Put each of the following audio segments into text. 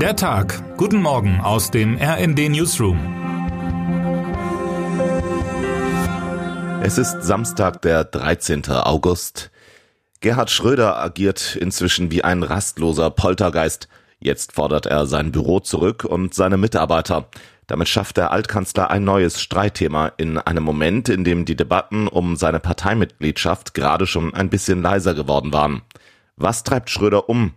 Der Tag. Guten Morgen aus dem RND Newsroom. Es ist Samstag, der 13. August. Gerhard Schröder agiert inzwischen wie ein rastloser Poltergeist. Jetzt fordert er sein Büro zurück und seine Mitarbeiter. Damit schafft der Altkanzler ein neues Streitthema in einem Moment, in dem die Debatten um seine Parteimitgliedschaft gerade schon ein bisschen leiser geworden waren. Was treibt Schröder um?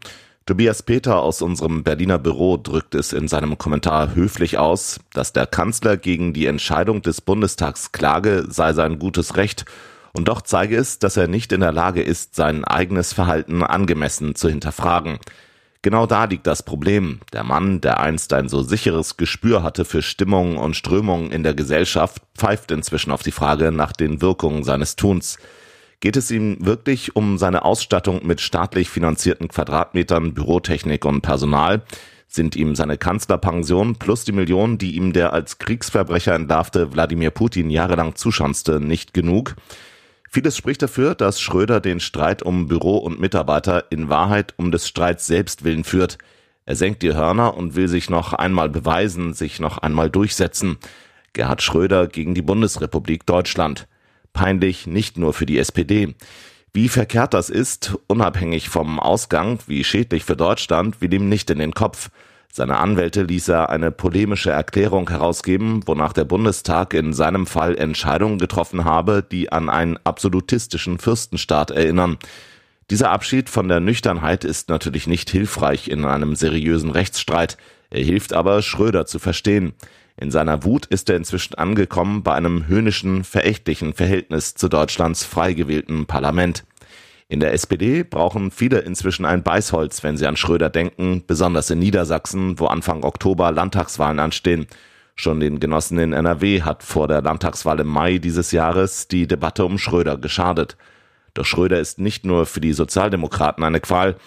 Tobias Peter aus unserem Berliner Büro drückt es in seinem Kommentar höflich aus, dass der Kanzler gegen die Entscheidung des Bundestags klage, sei sein gutes Recht, und doch zeige es, dass er nicht in der Lage ist, sein eigenes Verhalten angemessen zu hinterfragen. Genau da liegt das Problem. Der Mann, der einst ein so sicheres Gespür hatte für Stimmungen und Strömungen in der Gesellschaft, pfeift inzwischen auf die Frage nach den Wirkungen seines Tuns. Geht es ihm wirklich um seine Ausstattung mit staatlich finanzierten Quadratmetern, Bürotechnik und Personal? Sind ihm seine Kanzlerpension plus die Millionen, die ihm der als Kriegsverbrecher entlarvte Wladimir Putin jahrelang zuschanzte, nicht genug? Vieles spricht dafür, dass Schröder den Streit um Büro und Mitarbeiter in Wahrheit um des Streits selbst willen führt. Er senkt die Hörner und will sich noch einmal beweisen, sich noch einmal durchsetzen. Gerhard Schröder gegen die Bundesrepublik Deutschland. Peinlich nicht nur für die SPD. Wie verkehrt das ist, unabhängig vom Ausgang, wie schädlich für Deutschland, will ihm nicht in den Kopf. Seine Anwälte ließ er eine polemische Erklärung herausgeben, wonach der Bundestag in seinem Fall Entscheidungen getroffen habe, die an einen absolutistischen Fürstenstaat erinnern. Dieser Abschied von der Nüchternheit ist natürlich nicht hilfreich in einem seriösen Rechtsstreit. Er hilft aber, Schröder zu verstehen. In seiner Wut ist er inzwischen angekommen bei einem höhnischen, verächtlichen Verhältnis zu Deutschlands frei gewählten Parlament. In der SPD brauchen viele inzwischen ein Beißholz, wenn sie an Schröder denken, besonders in Niedersachsen, wo Anfang Oktober Landtagswahlen anstehen. Schon den Genossen in NRW hat vor der Landtagswahl im Mai dieses Jahres die Debatte um Schröder geschadet. Doch Schröder ist nicht nur für die Sozialdemokraten eine Qual.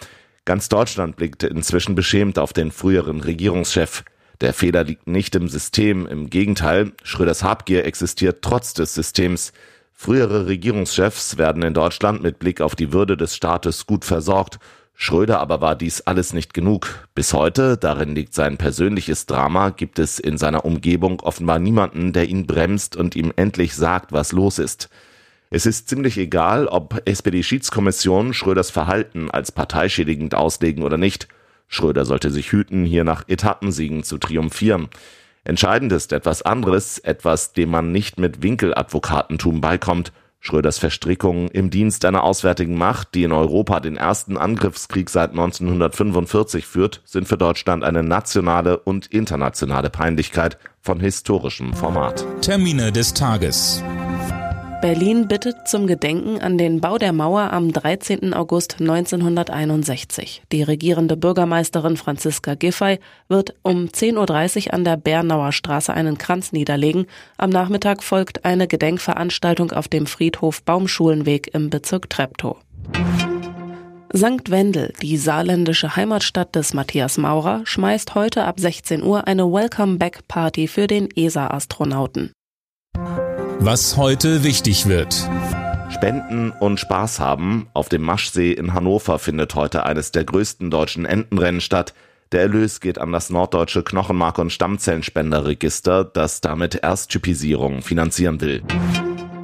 Ganz Deutschland blickt inzwischen beschämt auf den früheren Regierungschef. Der Fehler liegt nicht im System, im Gegenteil, Schröders Habgier existiert trotz des Systems. Frühere Regierungschefs werden in Deutschland mit Blick auf die Würde des Staates gut versorgt. Schröder aber war dies alles nicht genug. Bis heute, darin liegt sein persönliches Drama, gibt es in seiner Umgebung offenbar niemanden, der ihn bremst und ihm endlich sagt, was los ist. Es ist ziemlich egal, ob SPD-Schiedskommissionen Schröders Verhalten als parteischädigend auslegen oder nicht. Schröder sollte sich hüten, hier nach Etappensiegen zu triumphieren. Entscheidend ist etwas anderes, etwas, dem man nicht mit Winkeladvokatentum beikommt. Schröders Verstrickungen im Dienst einer auswärtigen Macht, die in Europa den ersten Angriffskrieg seit 1945 führt, sind für Deutschland eine nationale und internationale Peinlichkeit von historischem Format. Termine des Tages. Berlin bittet zum Gedenken an den Bau der Mauer am 13. August 1961. Die regierende Bürgermeisterin Franziska Giffey wird um 10.30 Uhr an der Bernauer Straße einen Kranz niederlegen. Am Nachmittag folgt eine Gedenkveranstaltung auf dem Friedhof Baumschulenweg im Bezirk Treptow. St. Wendel, die saarländische Heimatstadt des Matthias Maurer, schmeißt heute ab 16 Uhr eine Welcome-Back-Party für den ESA-Astronauten. Was heute wichtig wird. Spenden und Spaß haben. Auf dem Maschsee in Hannover findet heute eines der größten deutschen Entenrennen statt. Der Erlös geht an das norddeutsche Knochenmark- und Stammzellenspenderregister, das damit Ersttypisierung finanzieren will.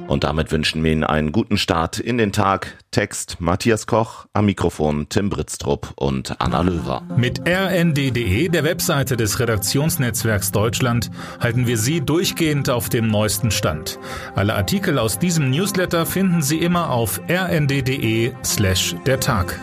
Und damit wünschen wir Ihnen einen guten Start in den Tag. Text Matthias Koch, am Mikrofon Tim Britztrup und Anna Löwer. Mit rnd.de, der Webseite des Redaktionsnetzwerks Deutschland, halten wir Sie durchgehend auf dem neuesten Stand. Alle Artikel aus diesem Newsletter finden Sie immer auf rnd.de slash der Tag.